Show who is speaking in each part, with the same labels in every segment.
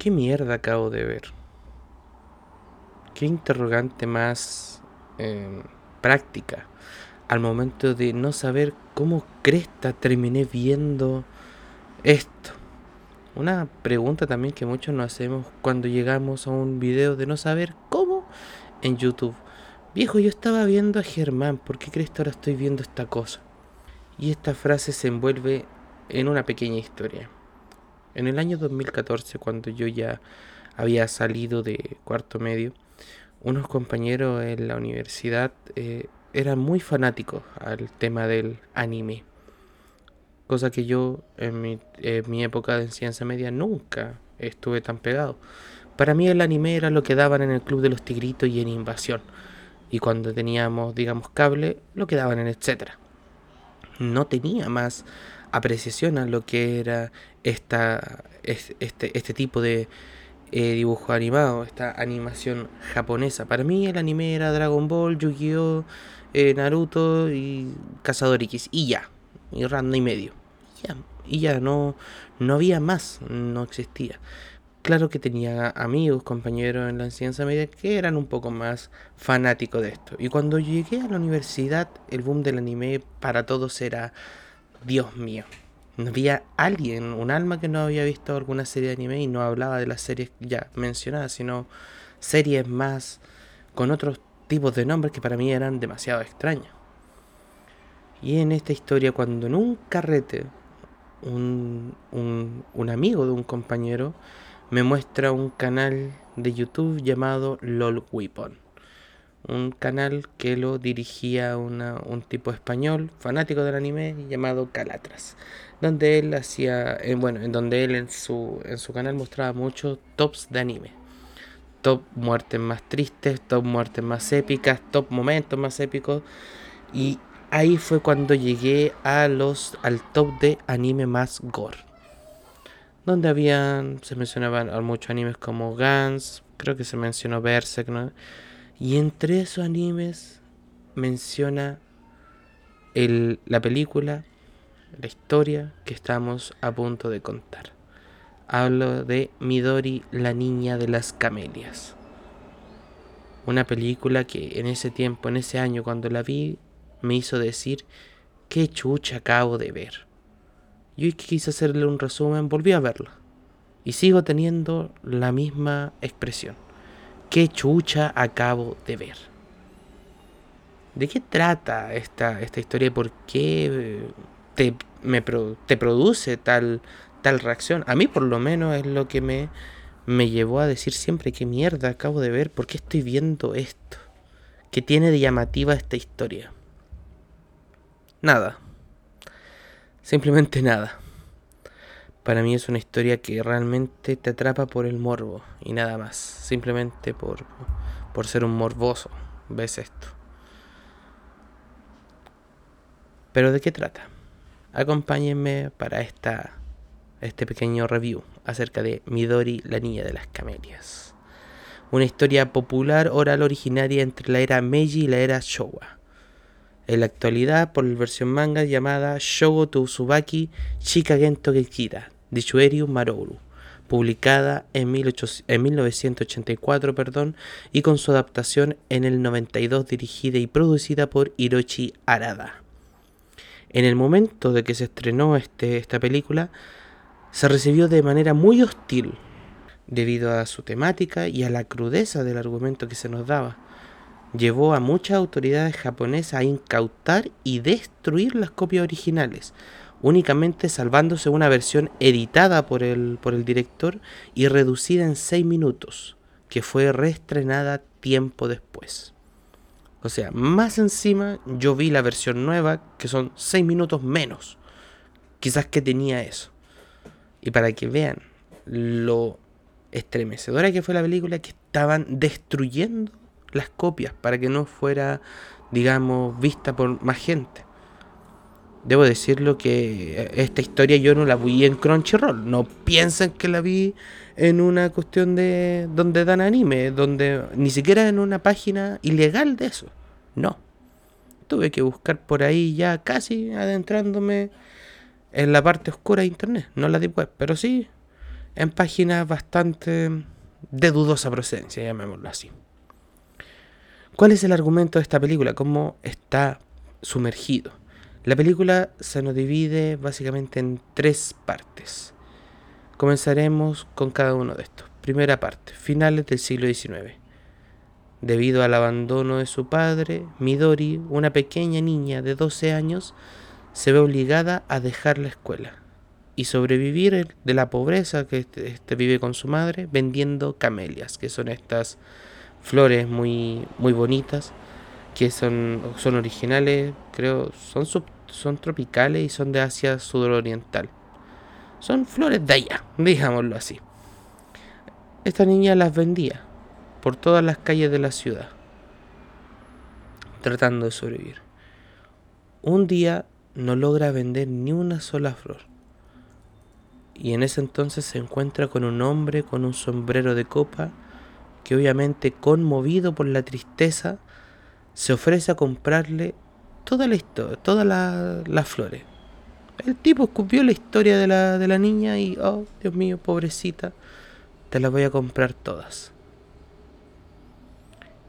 Speaker 1: ¿Qué mierda acabo de ver? ¿Qué interrogante más eh, práctica al momento de no saber cómo cresta terminé viendo esto? Una pregunta también que muchos nos hacemos cuando llegamos a un video de no saber cómo en YouTube. Viejo, yo estaba viendo a Germán, ¿por qué crees que ahora estoy viendo esta cosa? Y esta frase se envuelve en una pequeña historia. En el año 2014, cuando yo ya había salido de cuarto medio, unos compañeros en la universidad eh, eran muy fanáticos al tema del anime cosa que yo en mi, época de ciencia media nunca estuve tan pegado. Para mí el anime era lo que daban en el Club de los Tigritos y en Invasión. Y cuando teníamos, digamos, cable, lo que daban en etcétera. No tenía más apreciación a lo que era esta, este, este tipo de eh, dibujo animado, esta animación japonesa. Para mí el anime era Dragon Ball, Yu-Gi-Oh!, eh, Naruto y Cazador X. Y ya, y random y medio y ya no, no había más, no existía. Claro que tenía amigos, compañeros en la enseñanza media que eran un poco más fanáticos de esto. Y cuando llegué a la universidad, el boom del anime para todos era, Dios mío. Había alguien, un alma que no había visto alguna serie de anime y no hablaba de las series ya mencionadas, sino series más con otros tipos de nombres que para mí eran demasiado extraños. Y en esta historia, cuando en un carrete un, un, amigo de un compañero me muestra un canal de YouTube llamado LOL Weapon. Un canal que lo dirigía un tipo español fanático del anime llamado Calatras. Donde él hacía, bueno, en donde él en su, en su canal mostraba muchos tops de anime. Top muertes más tristes, top muertes más épicas, top momentos más épicos. Y ahí fue cuando llegué a los, al top de anime más gore. Donde habían, se mencionaban muchos animes como Gans, creo que se mencionó Berserk, ¿no? Y entre esos animes menciona el, la película, la historia que estamos a punto de contar. Hablo de Midori, la niña de las camelias. Una película que en ese tiempo, en ese año, cuando la vi, me hizo decir qué chucha acabo de ver. Yo quise hacerle un resumen, volví a verla. Y sigo teniendo la misma expresión. ¿Qué chucha acabo de ver? ¿De qué trata esta, esta historia por qué te, me, te produce tal, tal reacción? A mí por lo menos es lo que me, me llevó a decir siempre qué mierda acabo de ver, por qué estoy viendo esto. ¿Qué tiene de llamativa esta historia? Nada. Simplemente nada. Para mí es una historia que realmente te atrapa por el morbo y nada más. Simplemente por, por ser un morboso. ¿Ves esto? Pero ¿de qué trata? Acompáñenme para esta, este pequeño review acerca de Midori, la niña de las camelias. Una historia popular oral originaria entre la era Meiji y la era Showa en la actualidad por la versión manga llamada Shogo Tsubaki Shikagento Gekira de Maroru, publicada en, 1984 perdón, y con su adaptación en el 92 dirigida y producida por Hiroshi Arada. En el momento de que se estrenó este, esta película, se recibió de manera muy hostil debido a su temática y a la crudeza del argumento que se nos daba llevó a muchas autoridades japonesas a incautar y destruir las copias originales, únicamente salvándose una versión editada por el, por el director y reducida en 6 minutos, que fue reestrenada tiempo después. O sea, más encima yo vi la versión nueva, que son 6 minutos menos. Quizás que tenía eso. Y para que vean lo estremecedora que fue la película que estaban destruyendo las copias para que no fuera, digamos, vista por más gente. Debo decirlo que esta historia yo no la vi en Crunchyroll. No piensen que la vi en una cuestión de donde dan anime, donde ni siquiera en una página ilegal de eso. No. Tuve que buscar por ahí ya casi adentrándome en la parte oscura de internet, no la deep web, pero sí en páginas bastante de dudosa procedencia, llamémoslo así. ¿Cuál es el argumento de esta película? ¿Cómo está sumergido? La película se nos divide básicamente en tres partes. Comenzaremos con cada uno de estos. Primera parte, finales del siglo XIX. Debido al abandono de su padre, Midori, una pequeña niña de 12 años, se ve obligada a dejar la escuela y sobrevivir de la pobreza que este, este vive con su madre vendiendo camelias, que son estas flores muy, muy bonitas que son, son originales, creo, son, son tropicales y son de Asia sudoriental. Son flores de allá, digámoslo así. Esta niña las vendía por todas las calles de la ciudad, tratando de sobrevivir. Un día no logra vender ni una sola flor. Y en ese entonces se encuentra con un hombre con un sombrero de copa que obviamente conmovido por la tristeza se ofrece a comprarle toda la todas las flores. El tipo escupió la historia de la, de la niña y, oh, Dios mío, pobrecita, te las voy a comprar todas.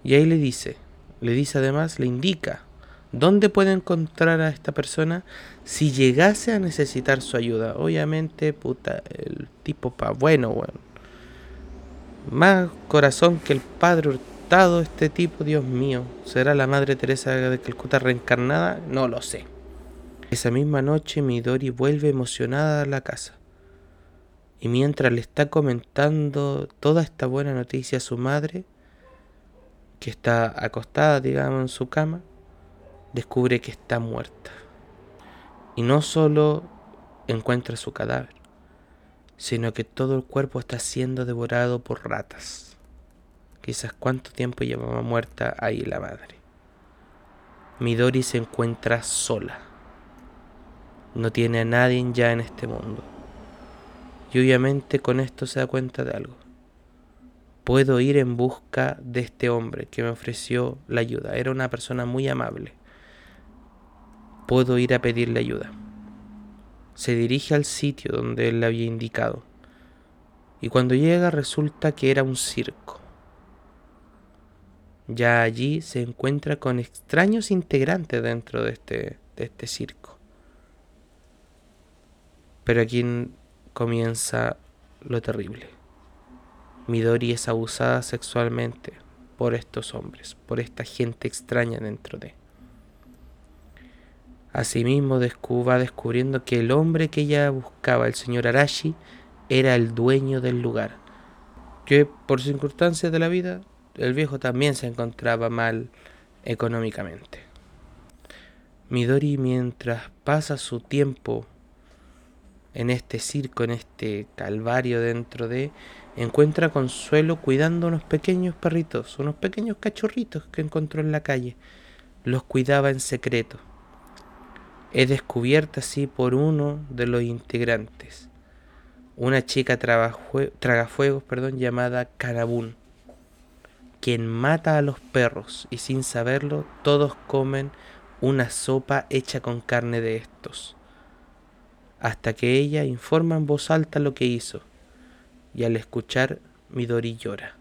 Speaker 1: Y ahí le dice, le dice además, le indica dónde puede encontrar a esta persona si llegase a necesitar su ayuda. Obviamente, puta, el tipo pa bueno, bueno. Más corazón que el padre este tipo, Dios mío? ¿Será la Madre Teresa de Calcuta reencarnada? No lo sé. Esa misma noche Midori vuelve emocionada a la casa. Y mientras le está comentando toda esta buena noticia a su madre, que está acostada, digamos, en su cama, descubre que está muerta. Y no solo encuentra su cadáver, sino que todo el cuerpo está siendo devorado por ratas. Quizás cuánto tiempo llevaba muerta ahí la madre. Midori se encuentra sola. No tiene a nadie ya en este mundo. Y obviamente con esto se da cuenta de algo. Puedo ir en busca de este hombre que me ofreció la ayuda. Era una persona muy amable. Puedo ir a pedirle ayuda. Se dirige al sitio donde él le había indicado. Y cuando llega resulta que era un circo. Ya allí se encuentra con extraños integrantes dentro de este, de este circo. Pero aquí comienza lo terrible. Midori es abusada sexualmente por estos hombres, por esta gente extraña dentro de. Asimismo va descubriendo que el hombre que ella buscaba, el señor Arashi, era el dueño del lugar, que por circunstancias de la vida el viejo también se encontraba mal económicamente. Midori mientras pasa su tiempo en este circo, en este calvario dentro de, encuentra consuelo cuidando unos pequeños perritos, unos pequeños cachorritos que encontró en la calle. Los cuidaba en secreto. Es descubierta así por uno de los integrantes, una chica tragafuegos perdón, llamada Karabun quien mata a los perros y sin saberlo todos comen una sopa hecha con carne de estos. Hasta que ella informa en voz alta lo que hizo, y al escuchar Midori llora.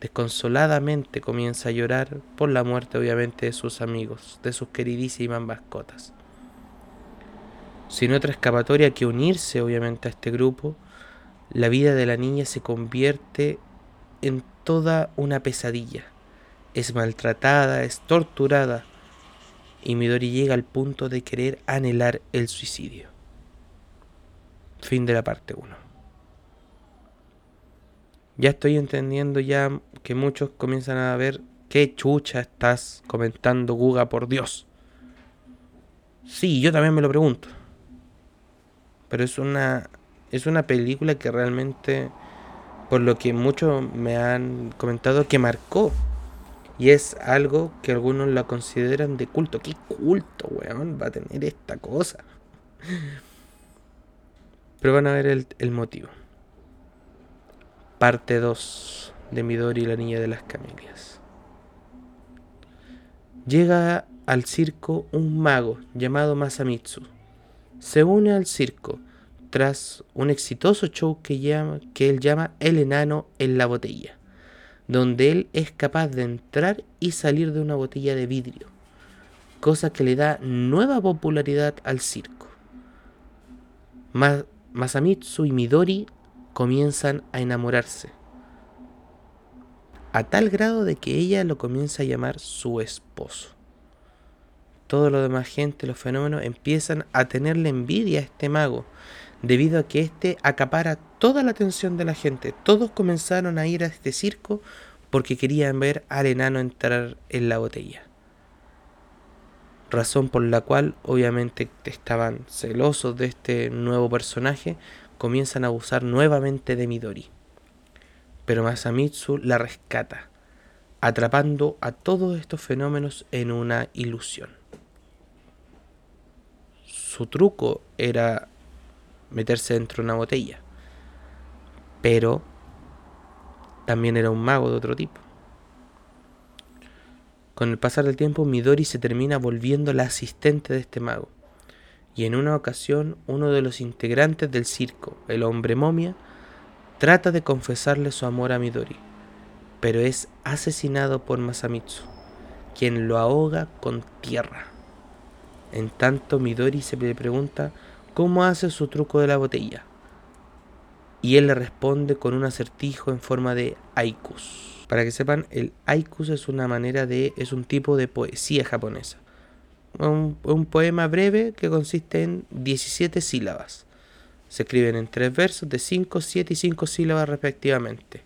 Speaker 1: Desconsoladamente comienza a llorar por la muerte obviamente de sus amigos, de sus queridísimas mascotas. Sin otra escapatoria que unirse obviamente a este grupo, la vida de la niña se convierte en toda una pesadilla. Es maltratada, es torturada y Midori llega al punto de querer anhelar el suicidio. Fin de la parte 1. Ya estoy entendiendo ya que muchos comienzan a ver qué chucha estás comentando, Guga, por Dios. Sí, yo también me lo pregunto. Pero es una es una película que realmente, por lo que muchos me han comentado, que marcó. Y es algo que algunos la consideran de culto. ¿Qué culto, weón? Va a tener esta cosa. Pero van a ver el, el motivo. Parte 2 de Midori y la niña de las camelias. Llega al circo un mago llamado Masamitsu. Se une al circo tras un exitoso show que, llama, que él llama El enano en la botella, donde él es capaz de entrar y salir de una botella de vidrio, cosa que le da nueva popularidad al circo. Masamitsu y Midori comienzan a enamorarse, a tal grado de que ella lo comienza a llamar su esposo. Todo lo demás gente, los fenómenos, empiezan a tenerle envidia a este mago, debido a que éste acapara toda la atención de la gente. Todos comenzaron a ir a este circo porque querían ver al enano entrar en la botella. Razón por la cual obviamente estaban celosos de este nuevo personaje, comienzan a abusar nuevamente de Midori. Pero Masamitsu la rescata, atrapando a todos estos fenómenos en una ilusión. Su truco era meterse dentro de una botella. Pero también era un mago de otro tipo. Con el pasar del tiempo, Midori se termina volviendo la asistente de este mago. Y en una ocasión, uno de los integrantes del circo, el hombre momia, trata de confesarle su amor a Midori, pero es asesinado por Masamitsu, quien lo ahoga con tierra. En tanto, Midori se le pregunta cómo hace su truco de la botella. Y él le responde con un acertijo en forma de aikus. Para que sepan, el aikus es una manera de. es un tipo de poesía japonesa. Un, un poema breve que consiste en 17 sílabas. Se escriben en tres versos de 5, 7 y 5 sílabas respectivamente.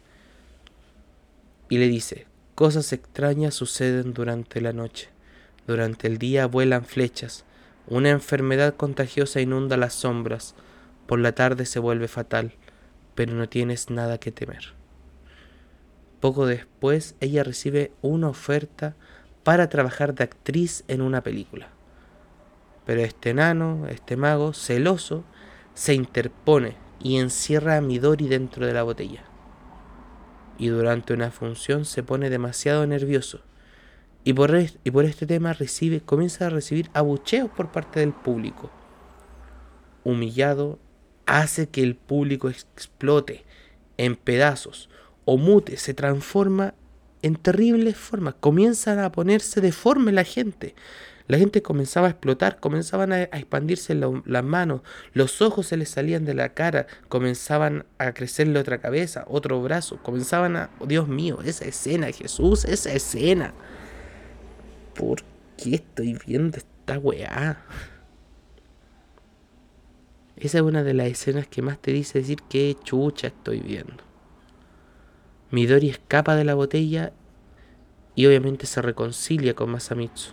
Speaker 1: Y le dice, cosas extrañas suceden durante la noche. Durante el día vuelan flechas, una enfermedad contagiosa inunda las sombras. Por la tarde se vuelve fatal, pero no tienes nada que temer. Poco después ella recibe una oferta para trabajar de actriz en una película. Pero este enano, este mago, celoso, se interpone y encierra a Midori dentro de la botella. Y durante una función se pone demasiado nervioso y por, y por este tema recibe, comienza a recibir abucheos por parte del público. Humillado, hace que el público explote en pedazos o mute, se transforma en terribles formas. Comienzan a ponerse deforme la gente. La gente comenzaba a explotar, comenzaban a, expandirse las manos, los ojos se les salían de la cara, comenzaban a crecerle otra cabeza, otro brazo, comenzaban a, oh, Dios mío, esa escena, Jesús, esa escena. ¿Por qué estoy viendo esta weá? Esa es una de las escenas que más te dice decir qué chucha estoy viendo. Midori escapa de la botella y obviamente se reconcilia con Masamitsu,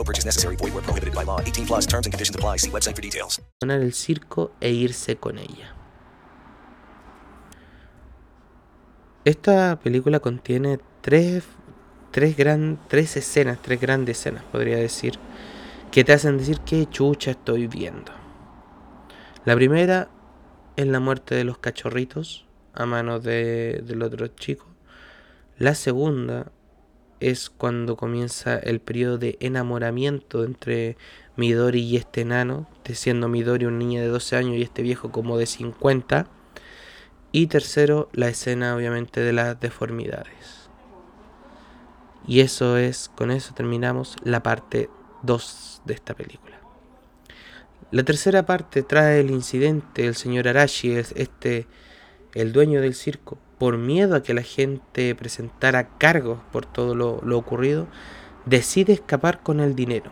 Speaker 2: No purchase necessary. Void where prohibited by law. 18 plus terms and conditions apply. See website for details.
Speaker 1: el circo e irse con ella. Esta película contiene tres tres, gran, tres escenas, tres grandes escenas, podría decir, que te hacen decir qué chucha estoy viendo. La primera es la muerte de los cachorritos a manos de, del otro chico. La segunda es cuando comienza el periodo de enamoramiento entre Midori y este enano, siendo Midori un niño de 12 años y este viejo como de 50. Y tercero, la escena obviamente de las deformidades. Y eso es, con eso terminamos la parte 2 de esta película. La tercera parte trae el incidente del señor Arashi, este el dueño del circo, por miedo a que la gente presentara cargos por todo lo, ocurrido, decide escapar con el dinero,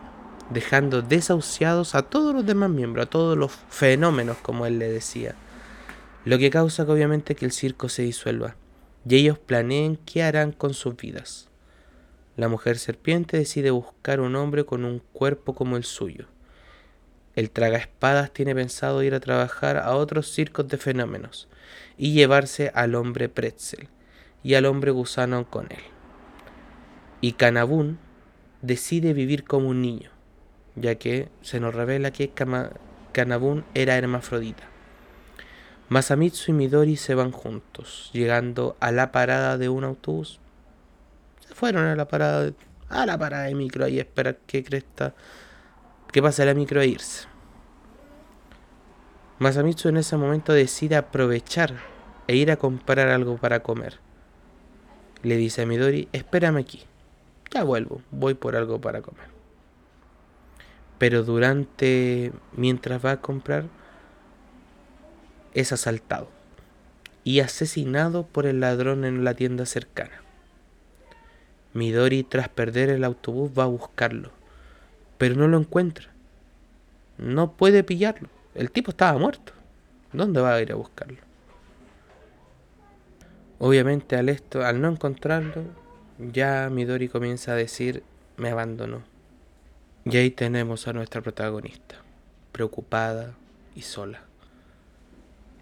Speaker 1: dejando desahuciados a todos los demás miembros, a todos los fenómenos, como él le decía. Lo que causa obviamente que el circo se disuelva, y ellos planeen qué harán con sus vidas. La mujer serpiente decide buscar un hombre con un cuerpo como el suyo. El tragaespadas tiene pensado ir a trabajar a otros circos de fenómenos y llevarse al hombre pretzel y al hombre gusano con él. Y Kanabun decide vivir como un niño, ya que se nos revela que Kanabun era hermafrodita. Masamitsu y Midori se van juntos, llegando a la parada de un autobús. Se fueron a la parada de, a la parada de micro y esperar que cresta que pase la micro e irse. Masamitsu en ese momento decide aprovechar e ir a comprar algo para comer. Le dice a Midori, espérame aquí. Ya vuelvo, voy por algo para comer. Pero durante, mientras va a comprar, es asaltado y asesinado por el ladrón en la tienda cercana. Midori, tras perder el autobús, va a buscarlo, pero no lo encuentra. No puede pillarlo. El tipo estaba muerto. ¿Dónde va a ir a buscarlo? Obviamente al esto, al no encontrarlo, ya Midori comienza a decir, me abandonó. Y ahí tenemos a nuestra protagonista, preocupada y sola.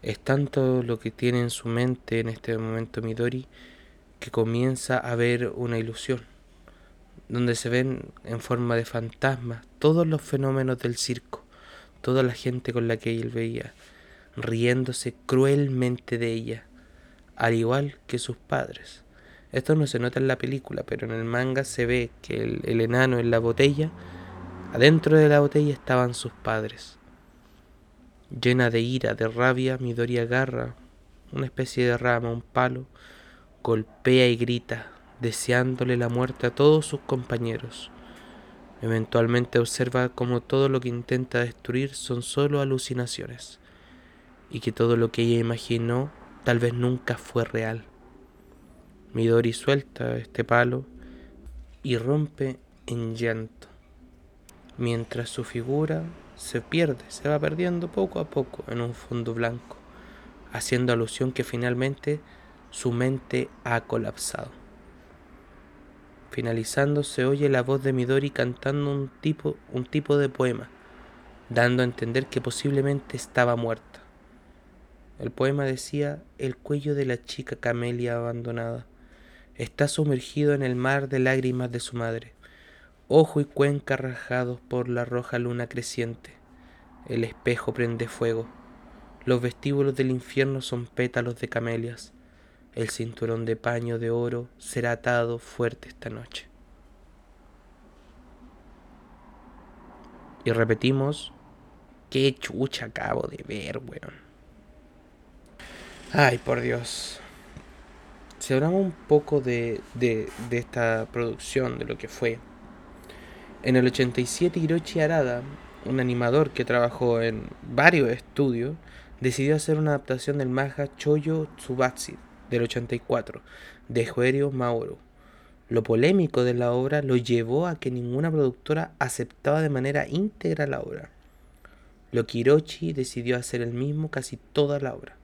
Speaker 1: Es tanto lo que tiene en su mente en este momento Midori que comienza a ver una ilusión, donde se ven en forma de fantasmas todos los fenómenos del circo, toda la gente con la que él veía, riéndose cruelmente de ella, al igual que sus padres. Esto no se nota en la película, pero en el manga se ve que el, el enano en la botella, adentro de la botella estaban sus padres. Llena de ira, de rabia, Midori agarra una especie de rama, un palo, golpea y grita, deseándole la muerte a todos sus compañeros. Eventualmente observa como todo lo que intenta destruir son solo alucinaciones, y que todo lo que ella imaginó tal vez nunca fue real. Midori suelta este palo y rompe en llanto, mientras su figura se pierde, se va perdiendo poco a poco en un fondo blanco, haciendo alusión que finalmente su mente ha colapsado. Finalizando se oye la voz de Midori cantando un tipo, un tipo de poema, dando a entender que posiblemente estaba muerta. El poema decía, el cuello de la chica camelia abandonada está sumergido en el mar de lágrimas de su madre ojo y cuenca rajados por la roja luna creciente. El espejo prende fuego. Los vestíbulos del infierno son pétalos de camelias. El cinturón de paño de oro será atado fuerte esta noche. Y repetimos, qué chucha acabo de ver, weón. Ay, por Dios. Si hablamos un poco de, de, de esta producción, de lo que fue, en el 87 Hiroshi Arada, un animador que trabajó en varios estudios, decidió hacer una adaptación del manga Choyo Tsubatsu del 84 de Joerio Mauro. Lo polémico de la obra lo llevó a que ninguna productora aceptaba de manera íntegra la obra. Lo que Hiroshi decidió hacer el mismo casi toda la obra,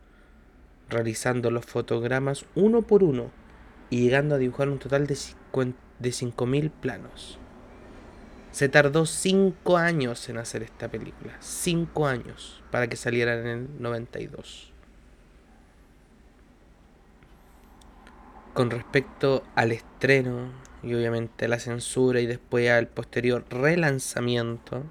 Speaker 1: realizando los fotogramas uno por uno y llegando a dibujar un total de 5.000 planos. Se tardó cinco años en hacer esta película. Cinco años para que saliera en el 92. Con respecto al estreno y obviamente a la censura y después al posterior relanzamiento,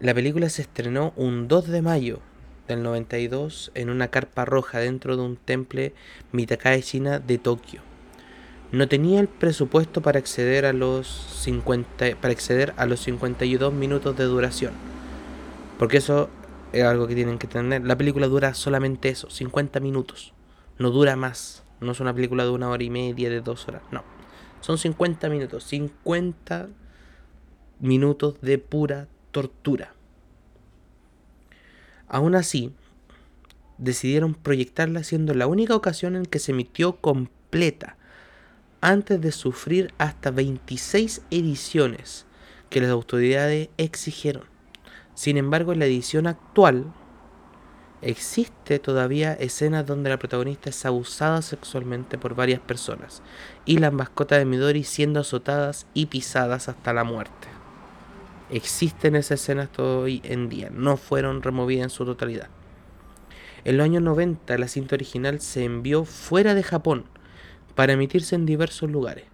Speaker 1: la película se estrenó un 2 de mayo del 92 en una carpa roja dentro de un temple Mitakae China de Tokio no tenía el presupuesto para acceder a los 50 para acceder a los 52 minutos de duración. Porque eso es algo que tienen que tener. La película dura solamente eso, 50 minutos. No dura más. No es una película de una hora y media, de dos horas. No. Son 50 minutos. 50 minutos de pura tortura. Aún así, decidieron proyectarla siendo la única ocasión en que se emitió completa, antes de sufrir hasta 26 ediciones que las autoridades exigieron. Sin embargo, en la edición actual existe todavía escenas donde la protagonista es abusada sexualmente por varias personas y las mascotas de Midori siendo azotadas y pisadas hasta la muerte. Existen esas escenas hoy en día, no fueron removidas en su totalidad. En los años 90 la cinta original se envió fuera de Japón para emitirse en diversos lugares.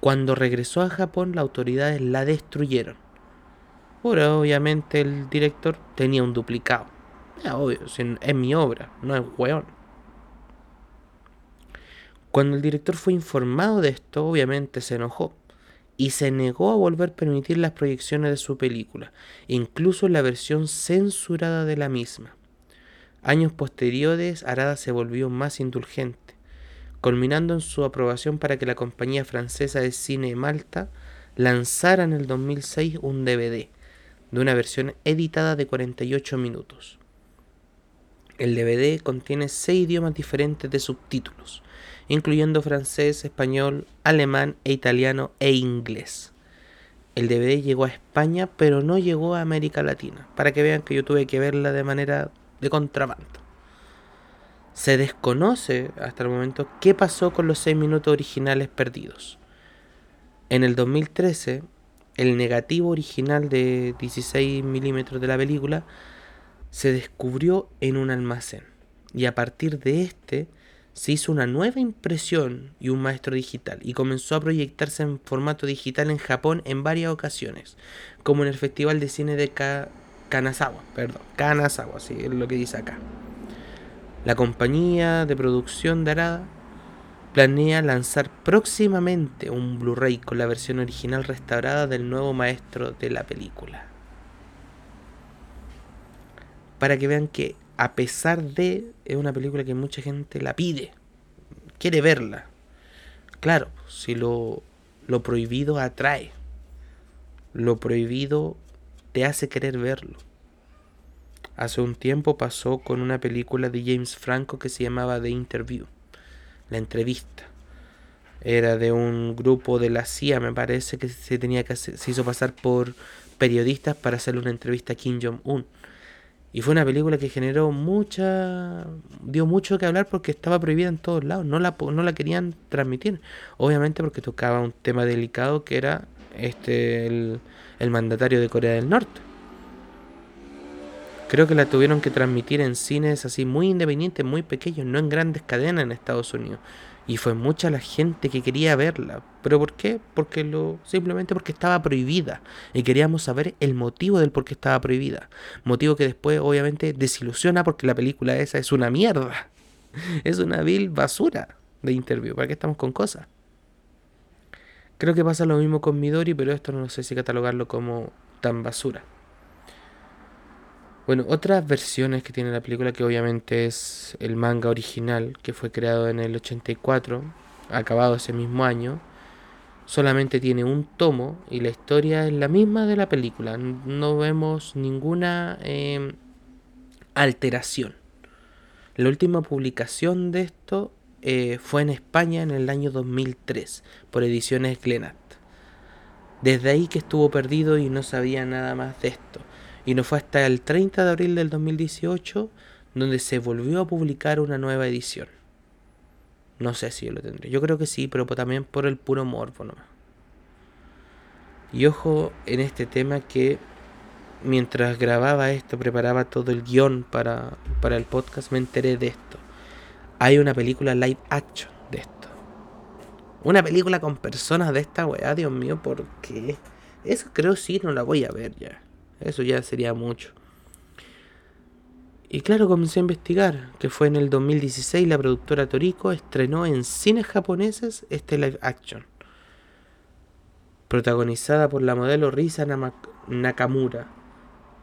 Speaker 1: Cuando regresó a Japón las autoridades la destruyeron. Pero obviamente el director tenía un duplicado. Es obvio, es mi obra, no es weón. Cuando el director fue informado de esto, obviamente se enojó y se negó a volver a permitir las proyecciones de su película, incluso la versión censurada de la misma. Años posteriores, Arada se volvió más indulgente, culminando en su aprobación para que la compañía francesa de cine Malta lanzara en el 2006 un DVD de una versión editada de 48 minutos. El DVD contiene seis idiomas diferentes de subtítulos, incluyendo francés, español, alemán e italiano e inglés. El DVD llegó a España, pero no llegó a América Latina, para que vean que yo tuve que verla de manera de contrabando. Se desconoce hasta el momento qué pasó con los seis minutos originales perdidos. En el 2013, el negativo original de 16 milímetros de la película se descubrió en un almacén y a partir de este se hizo una nueva impresión y un maestro digital y comenzó a proyectarse en formato digital en Japón en varias ocasiones, como en el Festival de Cine de Kanazawa, perdón, Kanazawa, así es lo que dice acá. La compañía de producción de Arada planea lanzar próximamente un Blu-ray con la versión original restaurada del nuevo maestro de la película. Para que vean que a pesar de, es una película que mucha gente la pide, quiere verla. Claro, si lo, lo prohibido atrae, lo prohibido te hace querer verlo. Hace un tiempo pasó con una película de James Franco que se llamaba The Interview, la entrevista. Era de un grupo de la CIA, me parece que se tenía que se hizo pasar por periodistas para hacerle una entrevista a Kim Jong-un. Y fue una película que generó mucha. dio mucho que hablar porque estaba prohibida en todos lados. No la, no la querían transmitir. Obviamente porque tocaba un tema delicado que era este el, el mandatario de Corea del Norte. Creo que la tuvieron que transmitir en cines así muy independientes, muy pequeños, no en grandes cadenas en Estados Unidos. Y fue mucha la gente que quería verla. ¿Pero por qué? Porque lo, simplemente porque estaba prohibida. Y queríamos saber el motivo del por qué estaba prohibida. Motivo que después obviamente desilusiona porque la película esa es una mierda. Es una vil basura de interview. ¿Para qué estamos con cosas? Creo que pasa lo mismo con Midori, pero esto no sé si catalogarlo como tan basura. Bueno, otras versiones que tiene la película, que obviamente es el manga original, que fue creado en el 84, acabado ese mismo año, solamente tiene un tomo y la historia es la misma de la película. No vemos ninguna em, alteración. La última publicación de esto eh, fue en España en el año 2003 por Ediciones Glenat. Desde ahí que estuvo perdido y no sabía nada más de esto. Y no fue hasta el 30 de abril del 2018 donde se volvió a publicar una nueva edición. No sé si yo lo tendré. Yo creo que sí, pero también por el puro morbo nomás. Y ojo en este tema que mientras grababa esto, preparaba todo el guion para, para el podcast, me enteré de esto. Hay una película live action de esto. Una película con personas de esta weá, Dios mío, ¿por qué? Eso creo sí no la voy a ver ya. Eso ya sería mucho. Y claro, comencé a investigar, que fue en el 2016 la productora Toriko estrenó en cines japoneses este live action. Protagonizada por la modelo Risa Nakamura.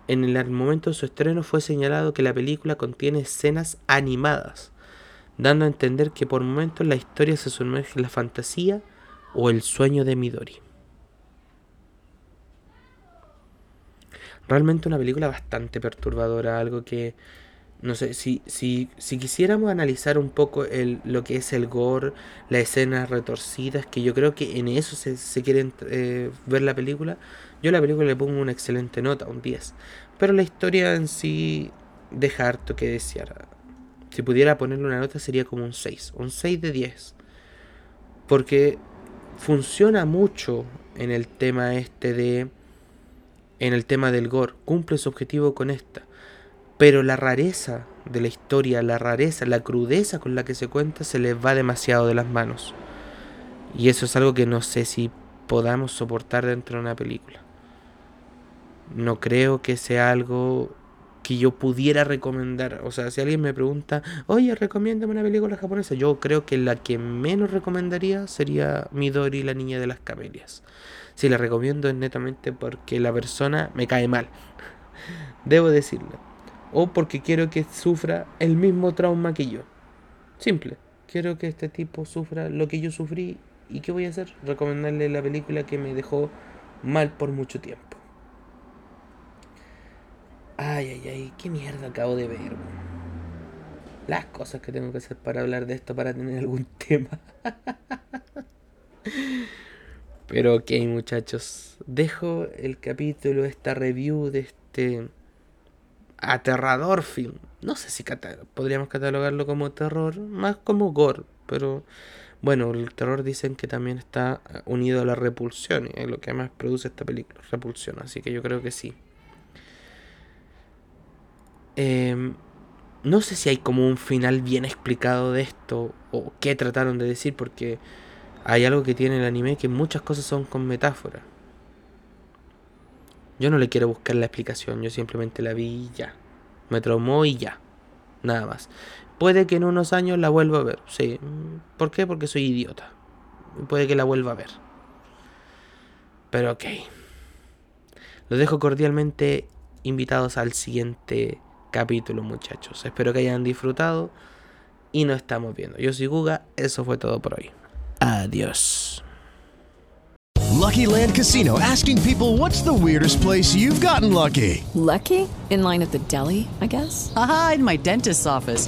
Speaker 1: En el momento de su estreno fue señalado que la película contiene escenas animadas, dando a entender que por momentos la historia se sumerge en la fantasía o el sueño de Midori. Realmente una película bastante perturbadora, algo que No sé, si, si, si quisiéramos analizar un poco el, lo que es el gore, las escenas retorcidas, que yo creo que en eso se, se quiere eh, ver la película, yo a la película le pongo una excelente nota, un 10. Pero la historia en sí deja harto que desear. Si pudiera ponerle una nota sería como un 6, un 6 de 10. Porque funciona mucho en el tema este de... En el tema del gore. Cumple su objetivo con esta. Pero la rareza de la historia, la rareza, la crudeza con la que se cuenta se les va demasiado de las manos. Y eso es algo que no sé si podamos soportar dentro de una película. No creo que sea algo que yo pudiera recomendar. O sea, si alguien me pregunta, oye, recomiéndame una película japonesa, yo creo que la que menos recomendaría sería Midori, la niña de las camelias. Si la recomiendo es netamente porque la persona me cae mal. Debo decirlo o porque quiero que sufra el mismo trauma que yo. Simple. Quiero que este tipo sufra lo que yo sufrí y ¿qué voy a hacer? Recomendarle la película que me dejó mal por mucho tiempo. Ay, ay, ay, qué mierda acabo de ver. Las cosas que tengo que hacer para hablar de esto, para tener algún tema. Pero ok, muchachos, dejo el capítulo, esta review de este aterrador film. No sé si podríamos catalogarlo como terror, más como gore, pero bueno, el terror dicen que también está unido a la repulsión, es lo que más produce esta película, repulsión, así que yo creo que sí. Em, no sé si hay como un final bien explicado de esto, o qué trataron de decir, porque hay algo que tiene el anime que muchas cosas son con metáfora. Yo no le quiero buscar la explicación, yo simplemente la vi y ya. Me traumó y ya. Nada más. Puede que en unos años la vuelva a ver, sí. ¿Por qué? Porque soy idiota. Puede que la vuelva a ver. Pero ok. Los dejo cordialmente invitados al siguiente capítulo, muchachos. Espero que hayan disfrutado y nos estamos viendo. Yo soy Guga, eso fue todo por hoy. Adiós.
Speaker 3: Lucky Land Casino asking people what's the weirdest place you've gotten lucky?
Speaker 4: Lucky? In line at the deli, I guess?
Speaker 5: Aha, in my dentist's office.